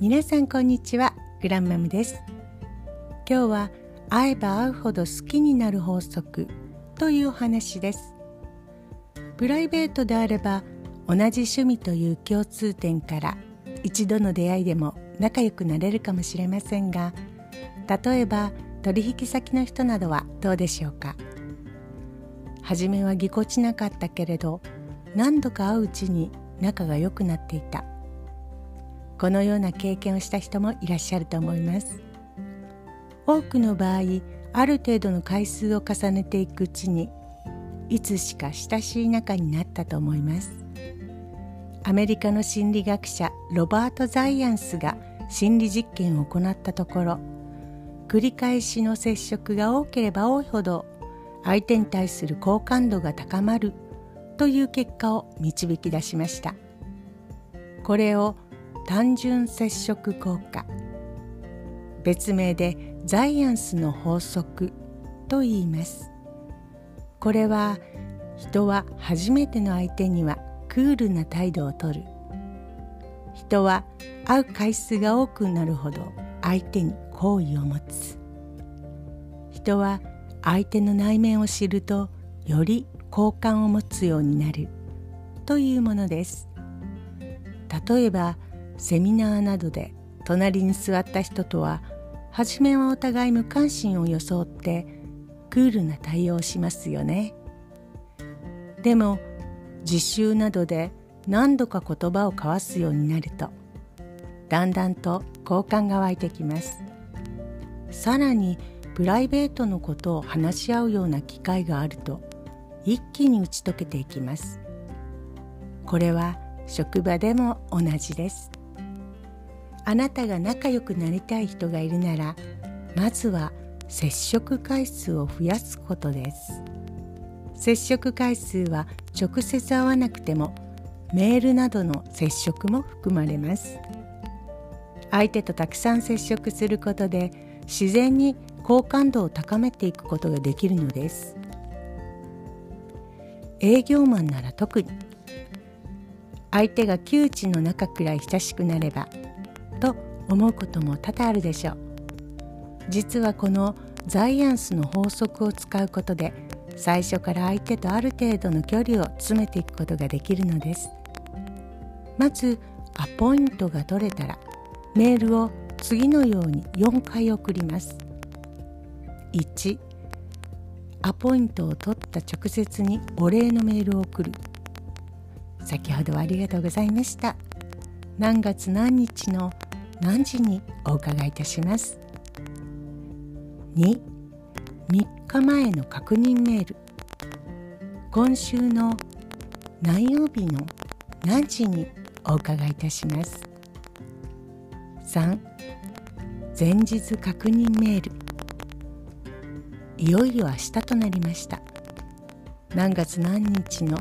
皆さんこんにちはグランマムです。今日は会えば会うほど好きになる法則というお話です。プライベートであれば同じ趣味という共通点から一度の出会いでも仲良くなれるかもしれませんが例えば取引先の人などはどうでしょうか？初めはぎこちなかったけれど何度か会ううちに仲が良くなっていた。このような経験をした人もいらっしゃると思います。多くの場合ある程度の回数を重ねていくうちにいつしか親しい仲になったと思います。アメリカの心理学者ロバート・ザイアンスが心理実験を行ったところ繰り返しの接触が多ければ多いほど相手に対する好感度が高まるという結果を導き出しました。これを単純接触効果。別名でザイアンスの法則と言います。これは人は初めての相手にはクールな態度をとる。人は会う回数が多くなるほど相手に好意を持つ。人は相手の内面を知るとより好感を持つようになる。というものです。例えばセミナーなどで隣に座った人とは初めはお互い無関心を装ってクールな対応をしますよね。でも実習などで何度か言葉を交わすようになるとだんだんと好感が湧いてきます。さらにプライベートのことを話し合うような機会があると一気に打ち解けていきます。これは職場でも同じです。あなたが仲良くなりたい人がいるならまずは接触回数を増やすことです。接触回数は直接会わなくてもメールなどの接触も含まれます。相手とたくさん接触することで自然に好感度を高めていくことができるのです。営業マンなら特に相手が窮地の中くらい親しくなればと思うことも多々あるでしょう。実はこのザイアンスの法則を使うことで最初から相手とある程度の距離を詰めていくことができるのです。まずアポイントが取れたらメールを次のように4回送ります。1アポイントを取った直接にお礼のメールを送る。先ほどはありがとうございました。何月何日の何時にお伺いいたします？2 3日前の確認メール。今週の何曜日の何時にお伺いいたします？3前日確認メール。いよいよ明日となりました。何月何日の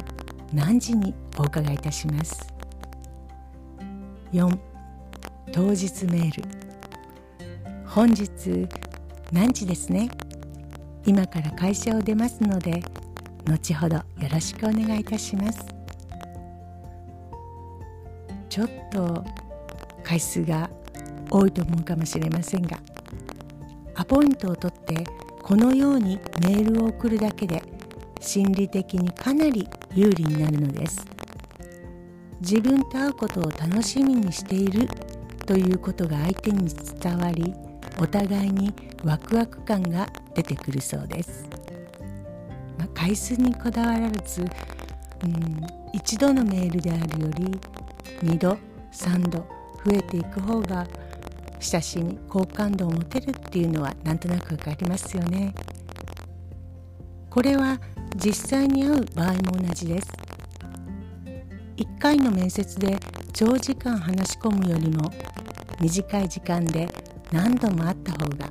何時にお伺いいたします？4当日メール。本日何時ですね？今から会社を出ますので後ほどよろしくお願いいたします。ちょっと回数が多いと思うかもしれませんがアポイントを取ってこのようにメールを送るだけで心理的にかなり有利になるのです。自分と会うことを楽しみにしているということが相手に伝わりお互いにワクワク感が出てくるそうです、まあ、回数にこだわらず、うん、一度のメールであるより2度3度増えていく方が親しみ好感度を持てるっていうのはなんとなくわかりますよね。これは実際に会う場合も同じです。1回の面接で長時間話し込むよりも短い時間で何度も会った方が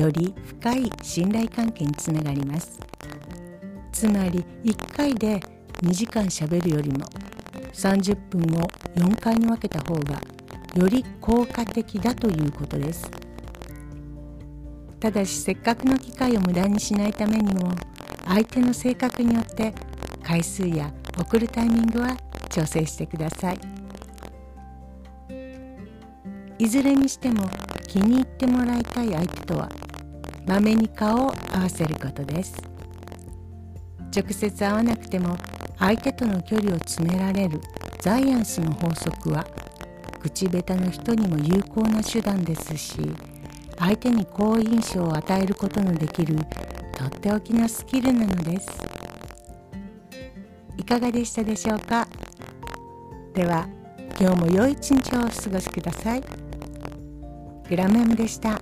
より深い信頼関係につながります。つまり1回で2時間しゃべるよりも30分を4回に分けた方がより効果的だということです。ただしせっかくの機会を無駄にしないためにも相手の性格によって回数や送るタイミングは調整してください。いずれにしても気に入ってもらいたい相手とはまめに顔を合わせることです。直接会わなくても相手との距離を詰められるザイアンスの法則は口下手の人にも有効な手段ですし相手に好印象を与えることのできるとっておきのスキルなのです。いかがでしたでしょうか？では今日も良い一日をお過ごしくださいグラメムでした。